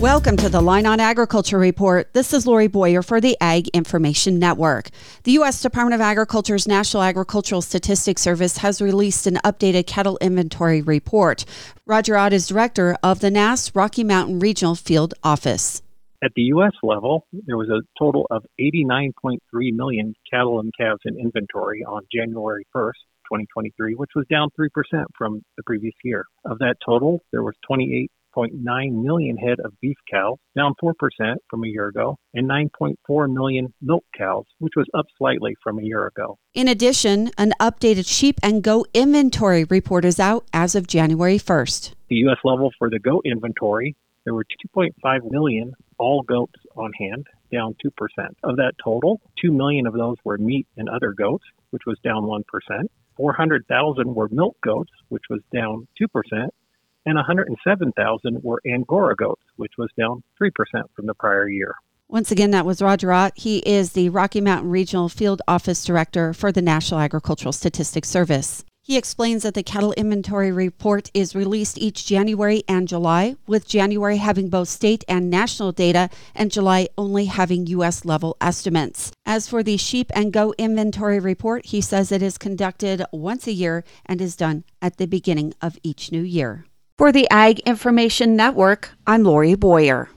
Welcome to the Line on Agriculture Report. This is Lori Boyer for the Ag Information Network. The U.S. Department of Agriculture's National Agricultural Statistics Service has released an updated cattle inventory report. Roger Ott is director of the NASS Rocky Mountain Regional Field Office. At the U.S. level, there was a total of 89.3 million cattle and calves in inventory on January 1st, 2023, which was down 3% from the previous year. Of that total, there was 28 9.9 million head of beef cows, down 4% from a year ago, and 9.4 million milk cows, which was up slightly from a year ago. In addition, an updated sheep and goat inventory report is out as of January 1st. The U.S. level for the goat inventory, there were 2.5 million all goats on hand, down 2%. Of that total, 2 million of those were meat and other goats, which was down 1%. 400,000 were milk goats, which was down 2%, and 107,000 were Angora goats, which was down 3% from the prior year. Once again, that was Roger Ott. He is the Rocky Mountain Regional Field Office Director for the National Agricultural Statistics Service. He explains that the cattle inventory report is released each January and July, with January having both state and national data and July only having U.S. level estimates. As for the sheep and goat inventory report, he says it is conducted once a year and is done at the beginning of each new year. For the Ag Information Network, I'm Lori Boyer.